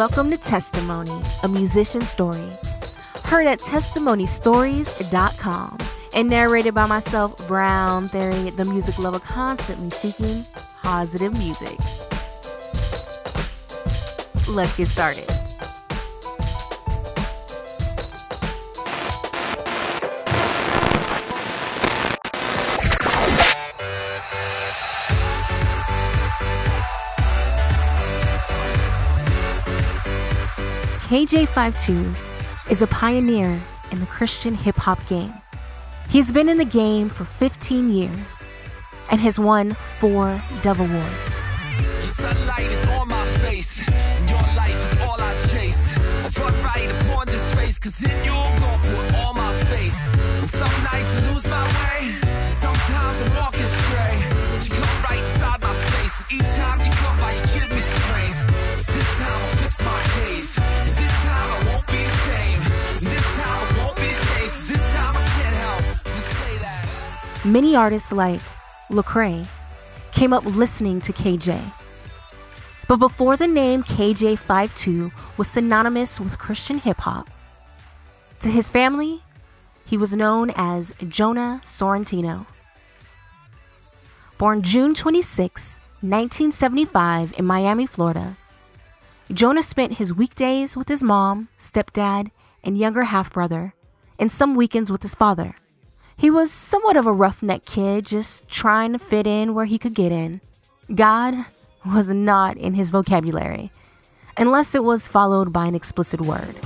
Welcome to Testimony, a musician story. Heard at testimonystories.com and narrated by myself, Brown Theory, the music lover constantly seeking positive music. Let's get started. KJ52 is a pioneer in the Christian hip hop game. He's been in the game for 15 years and has won four Dove Awards. right cause in you I'm Many artists like Lecrae came up listening to KJ. But before the name KJ52 was synonymous with Christian hip hop, to his family, he was known as Jonah Sorrentino. Born June 26, 1975, in Miami, Florida, Jonah spent his weekdays with his mom, stepdad, and younger half brother, and some weekends with his father. He was somewhat of a roughneck kid, just trying to fit in where he could get in. God was not in his vocabulary, unless it was followed by an explicit word.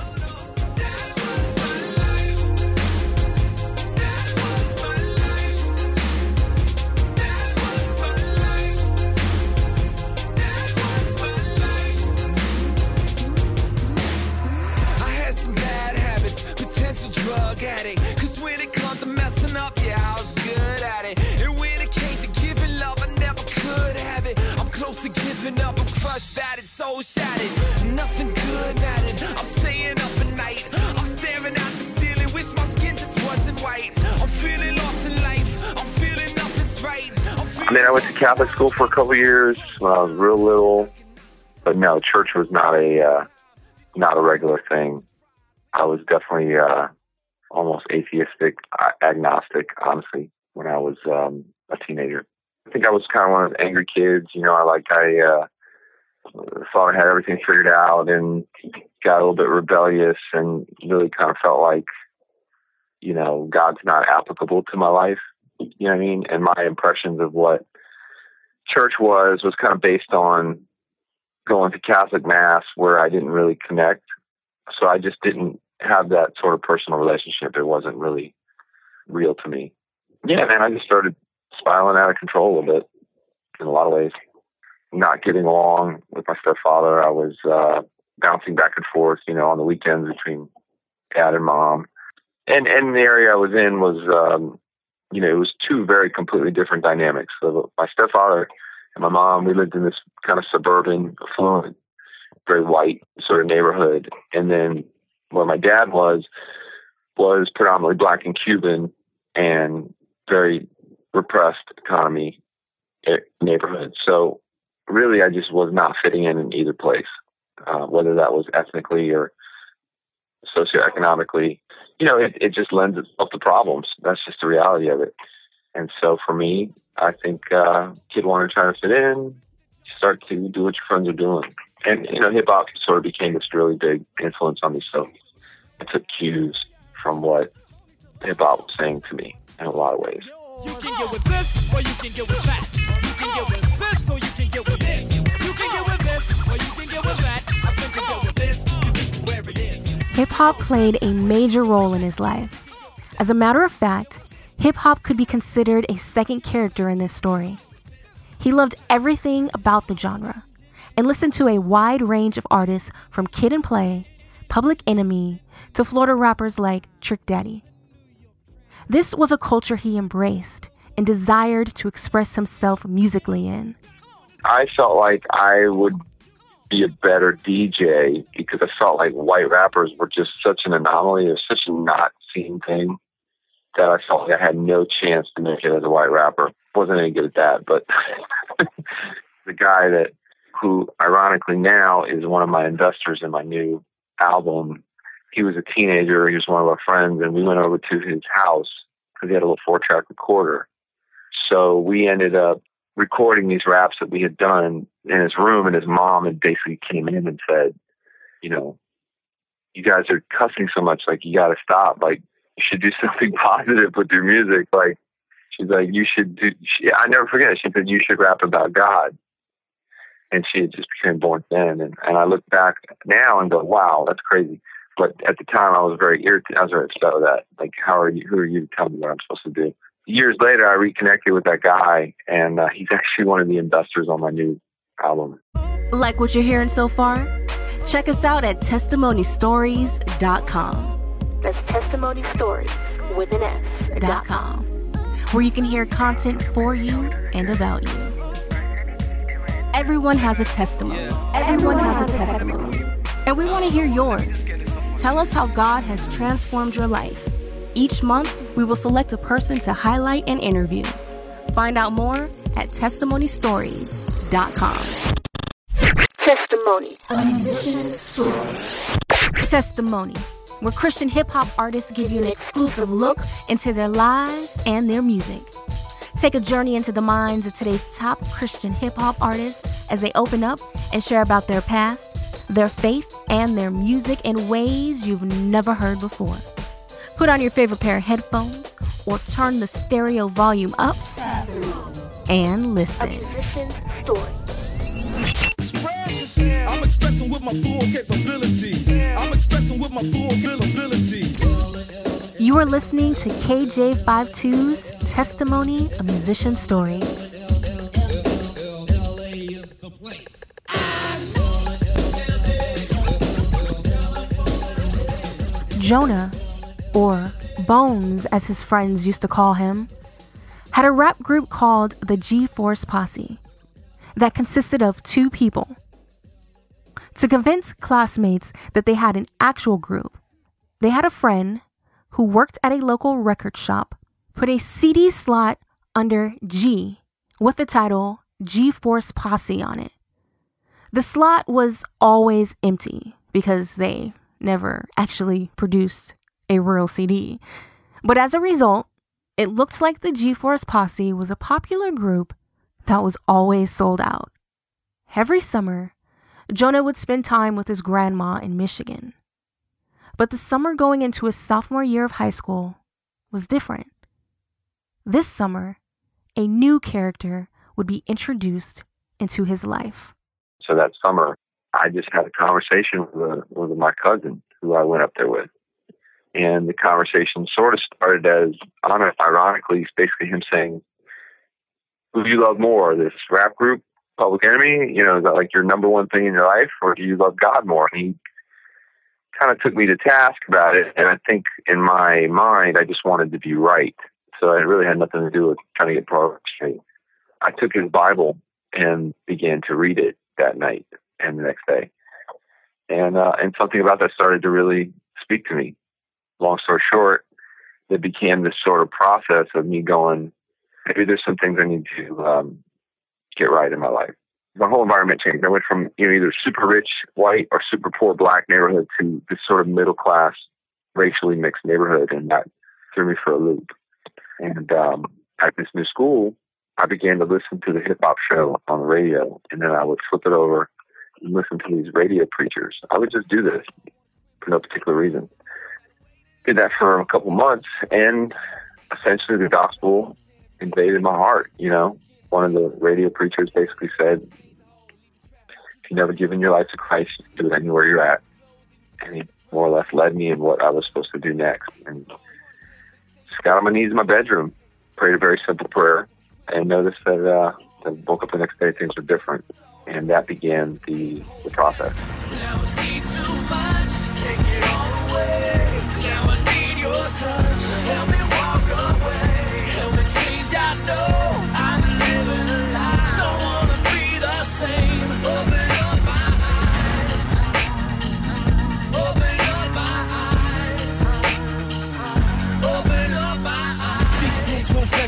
School for a couple years when I was real little, but no, church was not a uh, not a regular thing. I was definitely uh, almost atheistic, agnostic, honestly, when I was um, a teenager. I think I was kind of one of those angry kids. You know, I like I uh, thought I had everything figured out and got a little bit rebellious and really kind of felt like, you know, God's not applicable to my life. You know what I mean? And my impressions of what church was was kind of based on going to Catholic mass where I didn't really connect. So I just didn't have that sort of personal relationship. It wasn't really real to me. Yeah, man, I just started spiraling out of control a bit in a lot of ways not getting along with my stepfather. I was uh, bouncing back and forth, you know, on the weekends between dad and mom. And and the area I was in was, um, you know, it was two very completely different dynamics. So my stepfather and my mom, we lived in this kind of suburban, affluent, very white sort of neighborhood. And then where my dad was was predominantly black and Cuban and very repressed economy eh, neighborhood. So really, I just was not fitting in in either place, uh, whether that was ethnically or socioeconomically. You know, it, it just lends itself to problems. That's just the reality of it. And so for me, I think uh, kid wanted to try to fit in, start to do what your friends are doing. And, you know, hip hop sort of became this really big influence on me. So I took cues from what hip hop was saying to me in a lot of ways. You can get with this or you can get with that. Hip hop played a major role in his life. As a matter of fact, hip hop could be considered a second character in this story. He loved everything about the genre and listened to a wide range of artists from Kid and Play, Public Enemy, to Florida rappers like Trick Daddy. This was a culture he embraced and desired to express himself musically in. I felt like I would be a better DJ because I felt like white rappers were just such an anomaly. It was such a not seen thing that I felt like I had no chance to make it as a white rapper. Wasn't any good at that, but the guy that who ironically now is one of my investors in my new album. He was a teenager. He was one of our friends, and we went over to his house because he had a little four track recorder. So we ended up recording these raps that we had done in his room, and his mom had basically came in and said, you know, you guys are cussing so much, like you got to stop. Like you should do something positive with your music. Like she's like, you should do. She, I never forget. She said you should rap about God, and she had just became born then. And and I look back now and go, wow, that's crazy. But at the time, I was very irritated. I was very upset with that. Like, how are you? Who are you to tell me what I'm supposed to do? Years later, I reconnected with that guy, and uh, he's actually one of the investors on my new album. Like what you're hearing so far? Check us out at testimonystories.com. That's testimony stories with an S. Dot com, where you can hear content for you and about you. Everyone has a testimony. Everyone has a testimony. And we want to hear yours. Tell us how God has transformed your life. Each month, we will select a person to highlight and interview. Find out more at testimonystories.com. Testimony. A musician's story. Testimony, where Christian hip hop artists give you an exclusive look into their lives and their music. Take a journey into the minds of today's top Christian hip hop artists as they open up and share about their past, their faith, and their music in ways you've never heard before. Put on your favorite pair of headphones or turn the stereo volume up and listen. I'm expressing with my full capability. I'm expressing with my full. You are listening to KJ52's Testimony, a Musician Story. Jonah, or Bones as his friends used to call him, had a rap group called the G Force Posse that consisted of two people. To convince classmates that they had an actual group, they had a friend who worked at a local record shop put a CD slot under G with the title G Force Posse on it. The slot was always empty because they never actually produced a real CD. But as a result, it looked like the G Force Posse was a popular group that was always sold out. Every summer, Jonah would spend time with his grandma in Michigan. But the summer going into his sophomore year of high school was different. This summer, a new character would be introduced into his life. So that summer, I just had a conversation with, a, with my cousin who I went up there with. And the conversation sort of started as, ironically, basically him saying, Who do you love more, this rap group, Public Enemy? You know, is that like your number one thing in your life, or do you love God more? And he kind of took me to task about it. And I think in my mind, I just wanted to be right. So it really had nothing to do with trying to get progress straight. I took his Bible and began to read it that night and the next day. And uh, and something about that started to really speak to me. Long story short, it became this sort of process of me going, maybe there's some things I need to um, get right in my life. My whole environment changed. I went from you know either super rich white or super poor black neighborhood to this sort of middle class, racially mixed neighborhood, and that threw me for a loop. And um, at this new school, I began to listen to the hip hop show on the radio, and then I would flip it over and listen to these radio preachers. I would just do this for no particular reason. Did that for a couple months, and essentially the gospel invaded my heart. You know, one of the radio preachers basically said, "If you've never given your life to Christ, you do it anywhere you're at." And he more or less led me in what I was supposed to do next. And just got on my knees in my bedroom, prayed a very simple prayer, and noticed that uh, I woke up the next day, things were different, and that began the the process.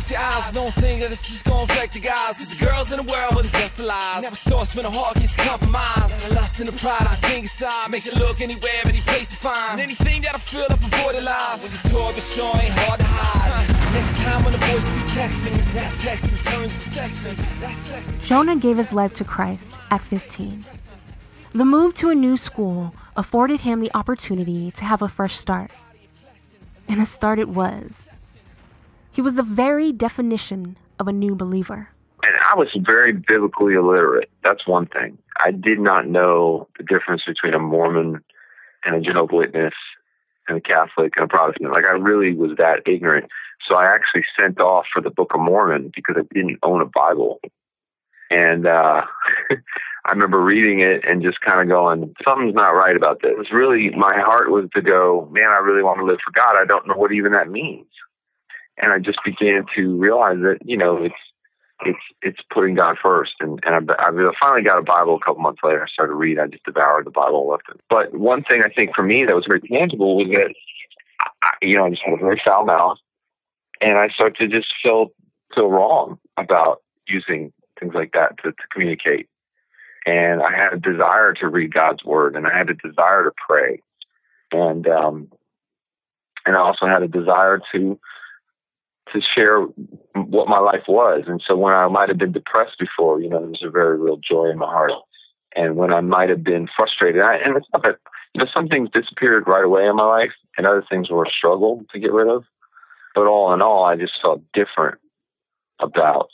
Affect your eyes. Don't think that it's just gonna affect the guys. Cause the girls in the world wasn't just the lies. Never start when a heart gets compromised. And the lust and the pride I think inside makes you look anywhere, any place to find. And anything that I feel up avoid alive. With the toy, but sure ain't hard to hide. Next time when the voice is texting, that texting turns to sexting. Sexting. Jonah gave his life to Christ at 15. The move to a new school afforded him the opportunity to have a fresh start. And a start it was. He was the very definition of a new believer. And I was very biblically illiterate. That's one thing. I did not know the difference between a Mormon and a Jehovah's Witness and a Catholic and a Protestant. Like I really was that ignorant. So I actually sent off for the Book of Mormon because I didn't own a Bible. And uh, I remember reading it and just kind of going, something's not right about this. It was really, my heart was to go, man, I really want to live for God. I don't know what even that means. And I just began to realize that, you know, it's, it's, it's putting God first. And, and I, I finally got a Bible a couple months later. I started to read. I just devoured the Bible left it. But one thing I think for me that was very tangible was that, I, you know, I just had a very foul mouth and I started to just feel, feel wrong about using things like that to, to communicate and I had a desire to read God's word, and I had a desire to pray, and um, and I also had a desire to to share what my life was. And so when I might have been depressed before, you know, there was a very real joy in my heart. And when I might have been frustrated, I, and it's not that you know some things disappeared right away in my life, and other things were a struggle to get rid of. But all in all, I just felt different about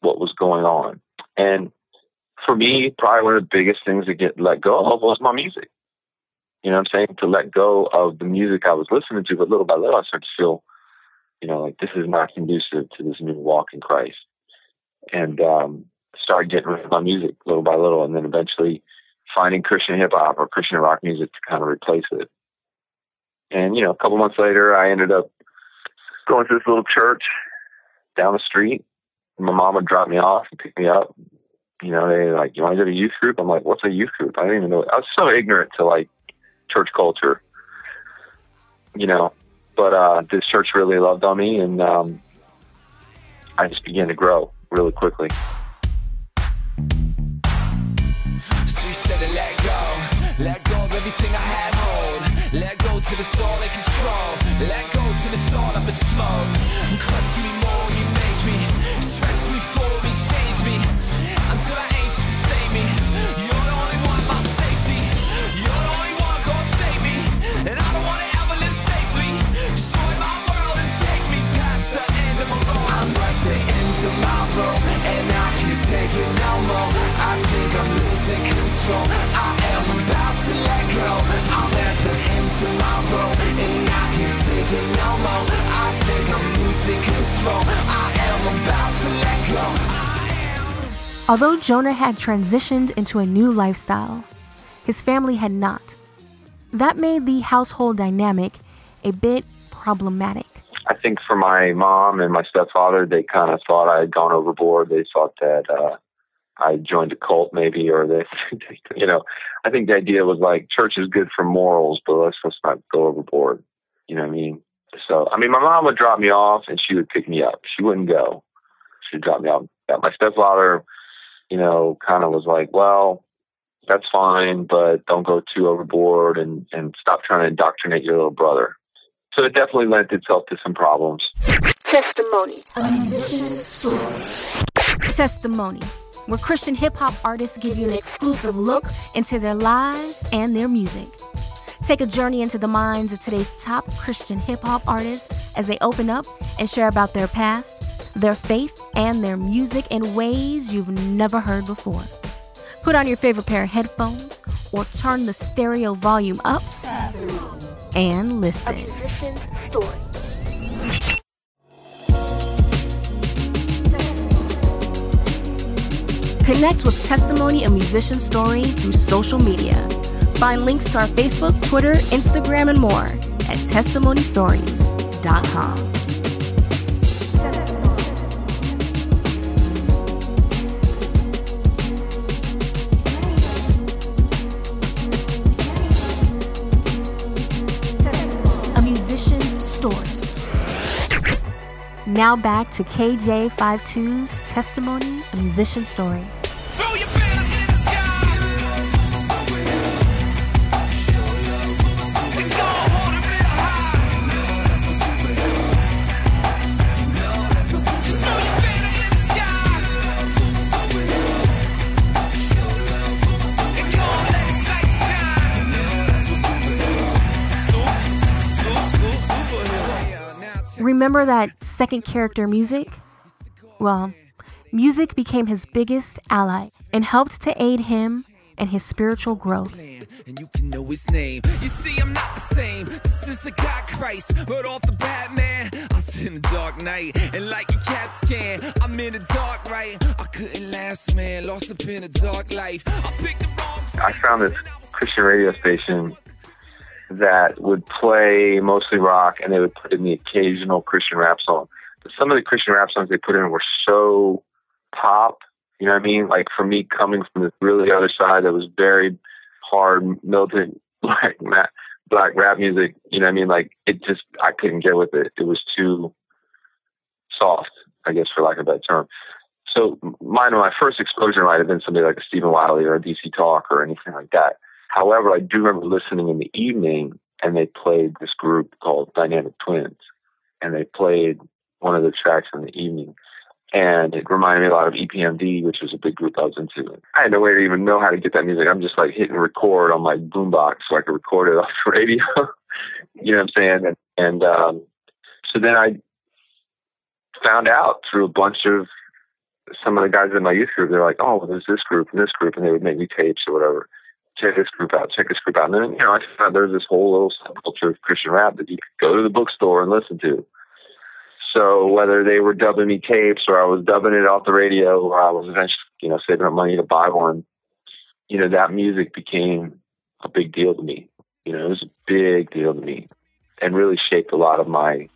what was going on. And for me, probably one of the biggest things to get let go of was my music. You know what I'm saying? To let go of the music I was listening to, but little by little, I started to feel, you know, like this is not conducive to this new walk in Christ. And um, started getting rid of my music little by little, and then eventually finding Christian hip hop or Christian rock music to kind of replace it. And you know, a couple months later, I ended up going to this little church down the street. My mom would drop me off and pick me up, you know, they like, you want to go to youth group? I'm like, what's a youth group? I didn't even know. I was so ignorant to like church culture, you know. But uh, this church really loved on me, and um, I just began to grow really quickly. Let go, let go of everything I had hold. Let go to the soul control. Let go to the soul smoke. Control. I am about to let go. I'm at the end of my road, and I can't take it no more. I think I'm losing control. I am about to let go. Although Jonah had transitioned into a new lifestyle, his family had not. That made the household dynamic a bit problematic. I think for my mom and my stepfather, they kind of thought I had gone overboard. They thought that uh, I joined a cult, maybe, or they, you know, I think the idea was like church is good for morals, but let's let's not go overboard. You know what I mean? So, I mean, my mom would drop me off and she would pick me up. She wouldn't go. She'd drop me off. My stepfather you know, kind of was like, well, that's fine, but don't go too overboard and, and stop trying to indoctrinate your little brother. So it definitely lent itself to some problems. Testimony. Testimony, where Christian hip hop artists give you an exclusive look into their lives and their music. Take a journey into the minds of today's top Christian hip hop artists as they open up and share about their past their faith, and their music in ways you've never heard before. Put on your favorite pair of headphones or turn the stereo volume up and listen. Connect with Testimony a Musician Story through social media. Find links to our Facebook, Twitter, Instagram, and more at testimonystories.com. A musician's story. Now back to KJ52's testimony, a musician story. Remember that second character music? Well, music became his biggest ally and helped to aid him in his spiritual growth. and you can know his name. You see, I'm not the same. Since I got Christ, right off the bat, man. I was in the dark night, and like a cat scan, I'm in the dark, right? I couldn't last, man. Lost up in a dark life. I picked the wrong. I found this Christian radio station that would play mostly rock and they would put in the occasional Christian rap song. But some of the Christian rap songs they put in were so pop, you know what I mean? Like for me coming from the really other side that was very hard, militant black black rap music, you know what I mean? Like it just I couldn't get with it. It was too soft, I guess for lack of a better term. So mine, my first exposure might have been somebody like a Stephen Wiley or a DC Talk or anything like that. However, I do remember listening in the evening and they played this group called Dynamic Twins and they played one of the tracks in the evening. And it reminded me a lot of EPMD, which was a big group I was into. I had no way to even know how to get that music. I'm just like hitting record on my boombox so I could record it off the radio. you know what I'm saying? And, and um, so then I found out through a bunch of some of the guys in my youth group. They're like, "Oh, well, there's this group and this group," and they would make me tapes or whatever. Check this group out. Check this group out. And then you know, I just found there's this whole little subculture of Christian rap that you could go to the bookstore and listen to. So whether they were dubbing me tapes or I was dubbing it off the radio or I was eventually, you know, saving up money to buy one, you know, that music became a big deal to me. You know, it was a big deal to me and really shaped a lot of my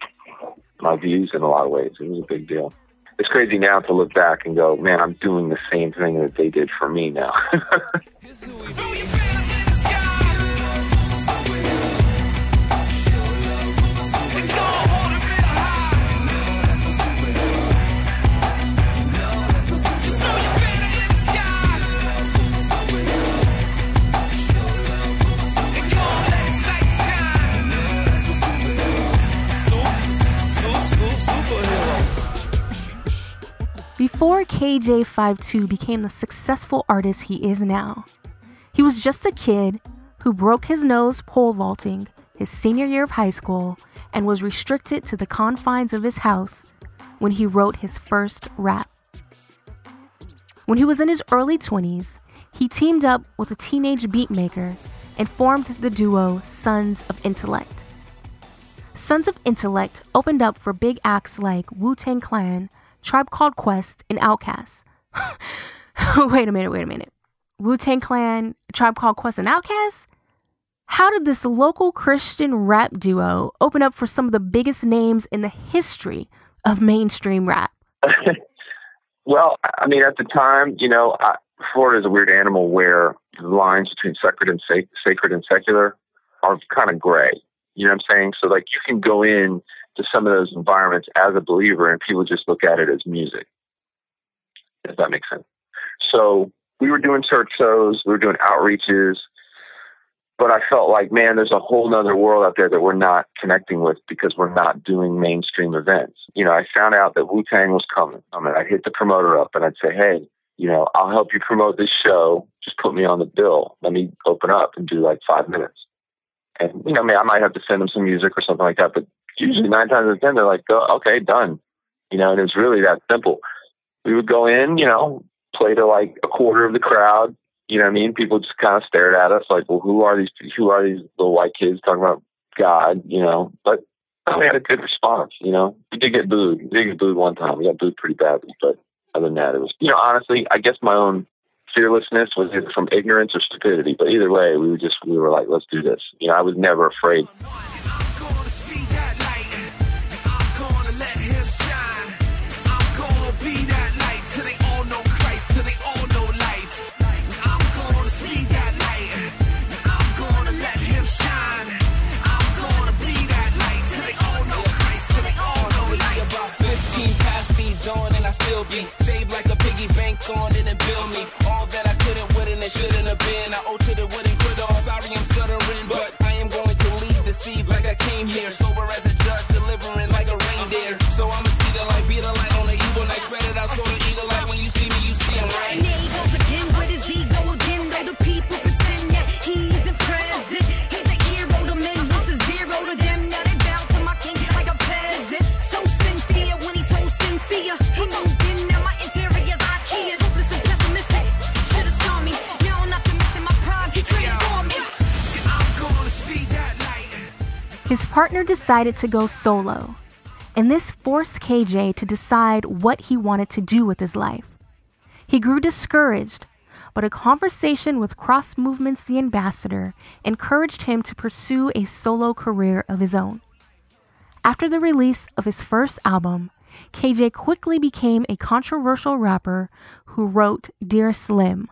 my views in a lot of ways. It was a big deal. It's crazy now to look back and go, man, I'm doing the same thing that they did for me now. Before KJ52 became the successful artist he is now, he was just a kid who broke his nose pole vaulting his senior year of high school and was restricted to the confines of his house when he wrote his first rap. When he was in his early 20s, he teamed up with a teenage beatmaker and formed the duo Sons of Intellect. Sons of Intellect opened up for big acts like Wu Tang Clan, Tribe Called Quest, and Outkast. wait a minute, wait a minute. Wu Tang Clan, Tribe Called Quest, and Outkast? How did this local Christian rap duo open up for some of the biggest names in the history of mainstream rap? well, I mean, at the time, you know, I, Florida is a weird animal where the lines between sacred and sac- sacred and secular are kind of gray. You know what I'm saying? So, like, you can go in to some of those environments as a believer, and people just look at it as music. If that makes sense. So, we were doing church shows, we were doing outreaches, but I felt like, man, there's a whole nother world out there that we're not connecting with because we're not doing mainstream events. You know, I found out that Wu Tang was coming. I mean, I'd hit the promoter up and I'd say, hey, you know, I'll help you promote this show. Just put me on the bill. Let me open up and do like five minutes. And, you know, I mean, I might have to send them some music or something like that, but usually nine times out of ten, they're like, oh, okay, done. You know, and it's really that simple. We would go in, you know, play to like a quarter of the crowd. You know what I mean? People just kind of stared at us like, well, who are these, who are these little white kids talking about God, you know? But we had a good response, you know? We did get booed. We did get booed one time. We got booed pretty badly, but other than that, it was, you know, honestly, I guess my own fearlessness was either from ignorance or stupidity. But either way, we were just, we were like, let's do this. You know, I was never afraid. Decided to go solo, and this forced KJ to decide what he wanted to do with his life. He grew discouraged, but a conversation with Cross Movements the Ambassador encouraged him to pursue a solo career of his own. After the release of his first album, KJ quickly became a controversial rapper who wrote Dear Slim,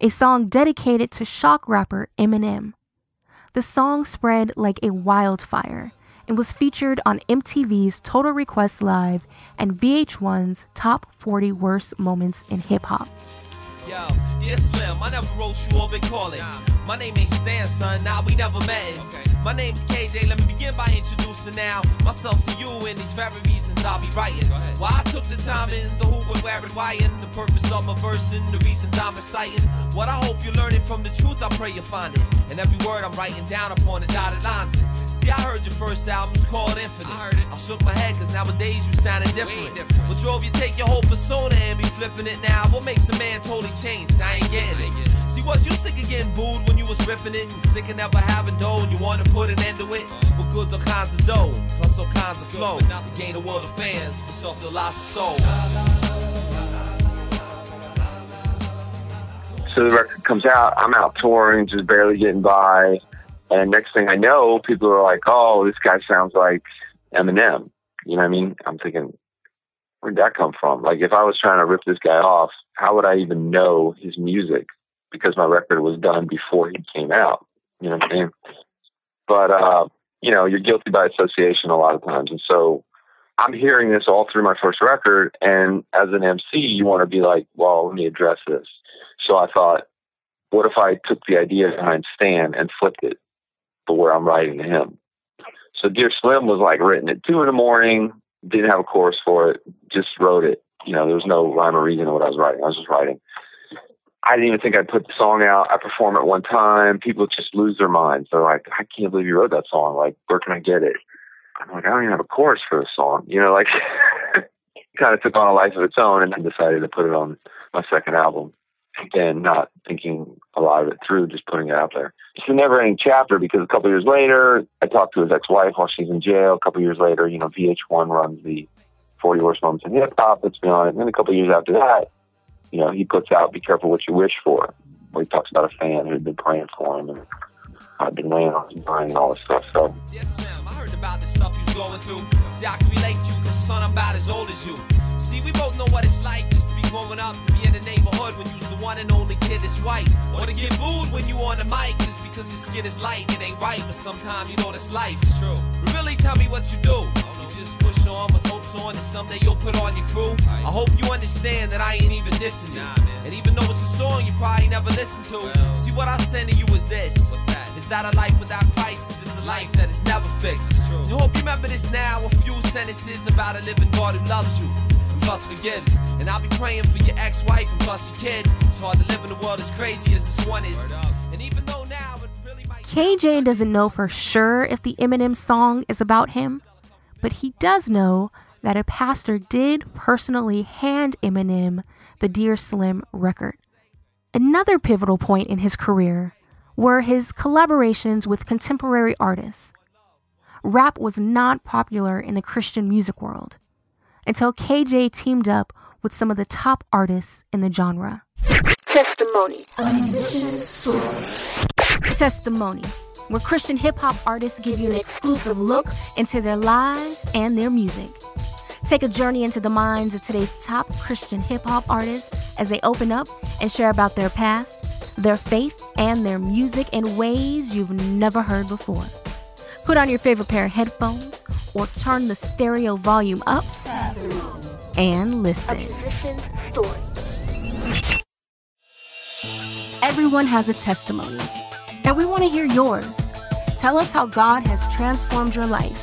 a song dedicated to shock rapper Eminem. The song spread like a wildfire and was featured on MTV's Total Request Live and VH1's Top 40 Worst Moments in Hip Hop. Yo, dear Slim, I never wrote you or been calling. My name ain't Stan, son. Now we never met. My name's KJ. Let me begin by introducing now myself to you and these very reasons I'll be writing. Why I took the time in the who and where and why and the purpose of my verse and the reasons I'm reciting. What I hope you're learning from the truth, I pray you find it. And every word I'm writing down upon the dotted lines. And see, I heard your first album's called Infinite. I heard it. I shook my head cause nowadays you sounding different. What drove you take your whole persona and be flipping it now? What makes a man totally change? I ain't getting it. See, was you sick of getting booed when you was ripping it? You sick of never having dough and you want to put an end to it? With goods all kinds of dough, plus all kinds of flow. Not to gain a world of fans, but suffer the loss of soul. So the record comes out. I'm out touring, just barely getting by. And next thing I know, people are like, "Oh, this guy sounds like Eminem." You know what I mean? I'm thinking, where'd that come from? Like, if I was trying to rip this guy off, how would I even know his music? Because my record was done before he came out. You know what I mean? But uh, you know, you're guilty by association a lot of times, and so I'm hearing this all through my first record. And as an MC, you want to be like, "Well, let me address this." So I thought, what if I took the idea behind Stan and flipped it to where I'm writing to him? So Dear Slim was like written at two in the morning, didn't have a chorus for it, just wrote it. You know, there was no rhyme or reason to what I was writing. I was just writing. I didn't even think I'd put the song out. I perform it one time. People just lose their minds. They're like, I can't believe you wrote that song. Like, where can I get it? I'm like, I don't even have a chorus for the song. You know, like, kind of took on a life of its own and then decided to put it on my second album. Again, not thinking a lot of it through, just putting it out there. It's a never ending chapter because a couple years later, I talked to his ex wife while she's in jail. A couple years later, you know, VH1 runs the 40 Worst Moments in Hip Hop. Let's be honest. And then a couple years after that, you know, he puts out Be Careful What You Wish For, where he talks about a fan who had been praying for him and I'd been laying on his mind and all this stuff. So Yes, Sam, I heard about the stuff you was going through. See, I can relate to you, cause son, I'm about as old as you. See, we both know what it's like just to be one and only kid that's white. Or to get booed when you on the mic just because your skin is light. It ain't right, but sometimes you know this life. It's true. But really tell me what you do. You just push on with hopes on that someday you'll put on your crew. I hope you understand that I ain't even dissing you. And even though it's a song you probably never listened to, see what I send to you is this. What's that? Is that a life without Christ? It's just a life that is never fixed. You hope you remember this now. A few sentences about a living God who loves you. And forgives, and I'll be praying for your ex-wife and plus your kid. It's hard to live in a world as crazy as this one is. And even though now it really might KJ doesn't know for sure if the Eminem song is about him, but he does know that a pastor did personally hand Eminem the Dear Slim record. Another pivotal point in his career were his collaborations with contemporary artists. Rap was not popular in the Christian music world until KJ teamed up with some of the top artists in the genre. Testimony. Testimony, where Christian hip hop artists give you an exclusive look into their lives and their music. Take a journey into the minds of today's top Christian hip hop artists as they open up and share about their past, their faith, and their music in ways you've never heard before. Put on your favorite pair of headphones or turn the stereo volume up and listen. Everyone has a testimony, and we want to hear yours. Tell us how God has transformed your life.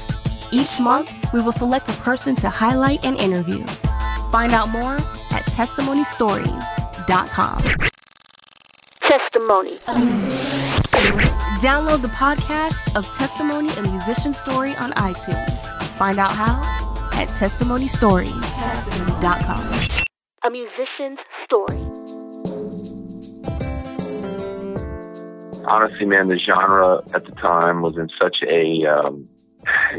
Each month, we will select a person to highlight and interview. Find out more at testimonystories.com. Testimony. Download the podcast of Testimony a Musician Story on iTunes. Find out how at testimonystories.com. A musician's story. honestly, man, the genre at the time was in such a, um,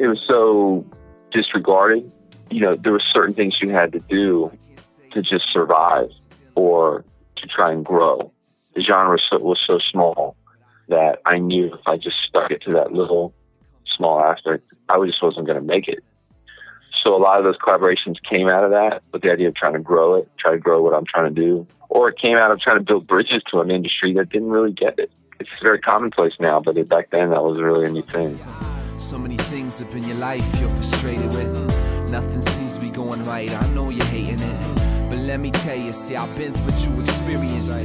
it was so disregarded. You know, there were certain things you had to do to just survive or to try and grow. The genre was so, was so small that I knew if I just stuck it to that little small aspect, I just wasn't going to make it. So a lot of those collaborations came out of that with the idea of trying to grow it, try to grow what I'm trying to do, or it came out of trying to build bridges to an industry that didn't really get it it's very commonplace now, but back then that was really a new thing. So many things up in your life you're frustrated with. Nothing seems to be going right. I know you're hating it. But let me tell you, see, I've been through what you experienced.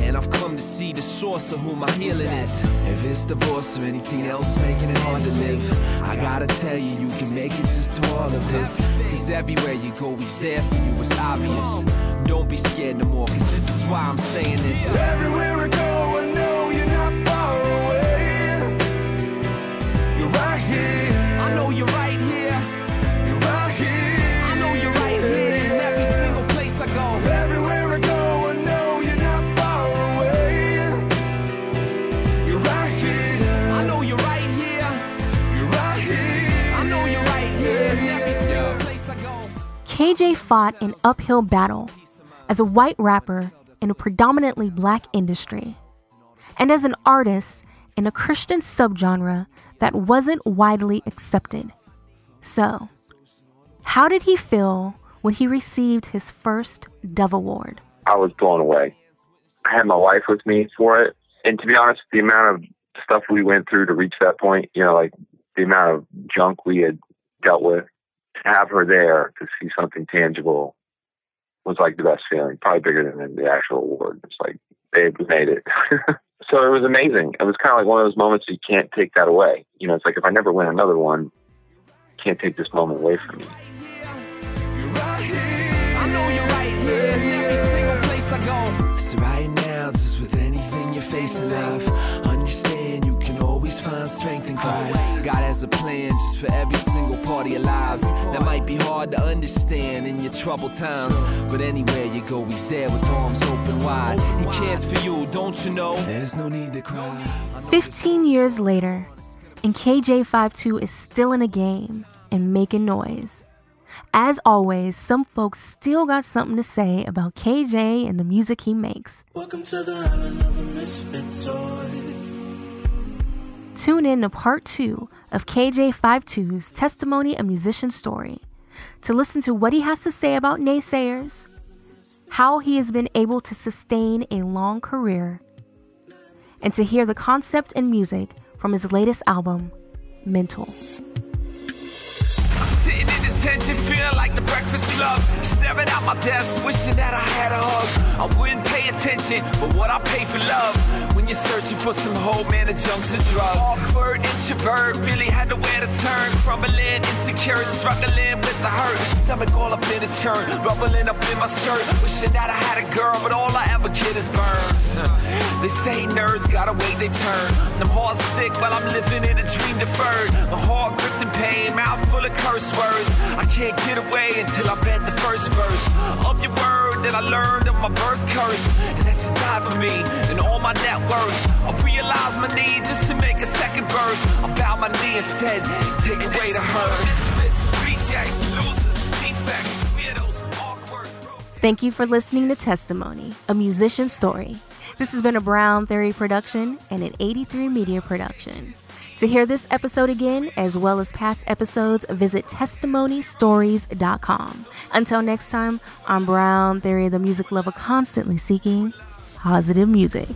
And I've come to see the source of who my healing is. If it's divorce or anything else making it hard to live, I gotta tell you, you can make it just through all of this. Cause everywhere you go, he's there for you, it's obvious. Don't be scared no more, cause this is why I'm saying this. Everywhere I go, I know you're not far away. You're right here. KJ fought an uphill battle as a white rapper in a predominantly black industry, and as an artist in a Christian subgenre that wasn't widely accepted. So, how did he feel when he received his first Dove Award? I was blown away. I had my wife with me for it. And to be honest, the amount of stuff we went through to reach that point, you know, like the amount of junk we had dealt with, have her there to see something tangible was like the best feeling, probably bigger than the actual award. It's like, babe, we made it. so it was amazing. It was kind of like one of those moments you can't take that away. You know, it's like if I never win another one, can't take this moment away from me. You're right here. I know you're right here in every single place I go. So right now, just with anything you're facing, love, understand you can always find strength in Christ. God has a plan just for every single part of your lives. That might be hard to understand in your troubled times, but anywhere you go, He's there with arms open wide. He cares for you, don't you know? There's no need to cry. 15 years later, and KJ52 is still in the game and making noise. As always, some folks still got something to say about KJ and the music he makes. Welcome to the island of the misfit toys. Oh, Tune in to part two of KJ52's Testimony a Musician Story to listen to what he has to say about naysayers, how he has been able to sustain a long career, and to hear the concept and music from his latest album, Mental. Feeling like the Breakfast Club. Staring at my desk, wishing that I had a hug. I wouldn't pay attention, but what I pay for love. You're searching for some hope, man, the junk's a drug. Awkward, introvert, really had to turn. Crumbling, insecure, struggling with the hurt. Stomach all up in a churn, rubbling up in my shirt. Wishing that I had a girl, but all I ever get is burned. They say nerds gotta wait their turn. I'm heart sick, but I'm living in a dream deferred. My heart gripped in pain, mouth full of curse words. I can't get away until I read the first verse of your word that I learned of my birth curse. And that you died for me and all my net worth. I realized my need just to make a second birth. I bowed my knee and said, Take away the hurt. Rejects, losers, defects, awkward. Thank you for listening to Testimony, a musician story. This has been a Brown Theory production and an 83 Media production. To hear this episode again, as well as past episodes, visit testimonystories.com. Until next time, I'm Brown Theory, the music lover constantly seeking positive music.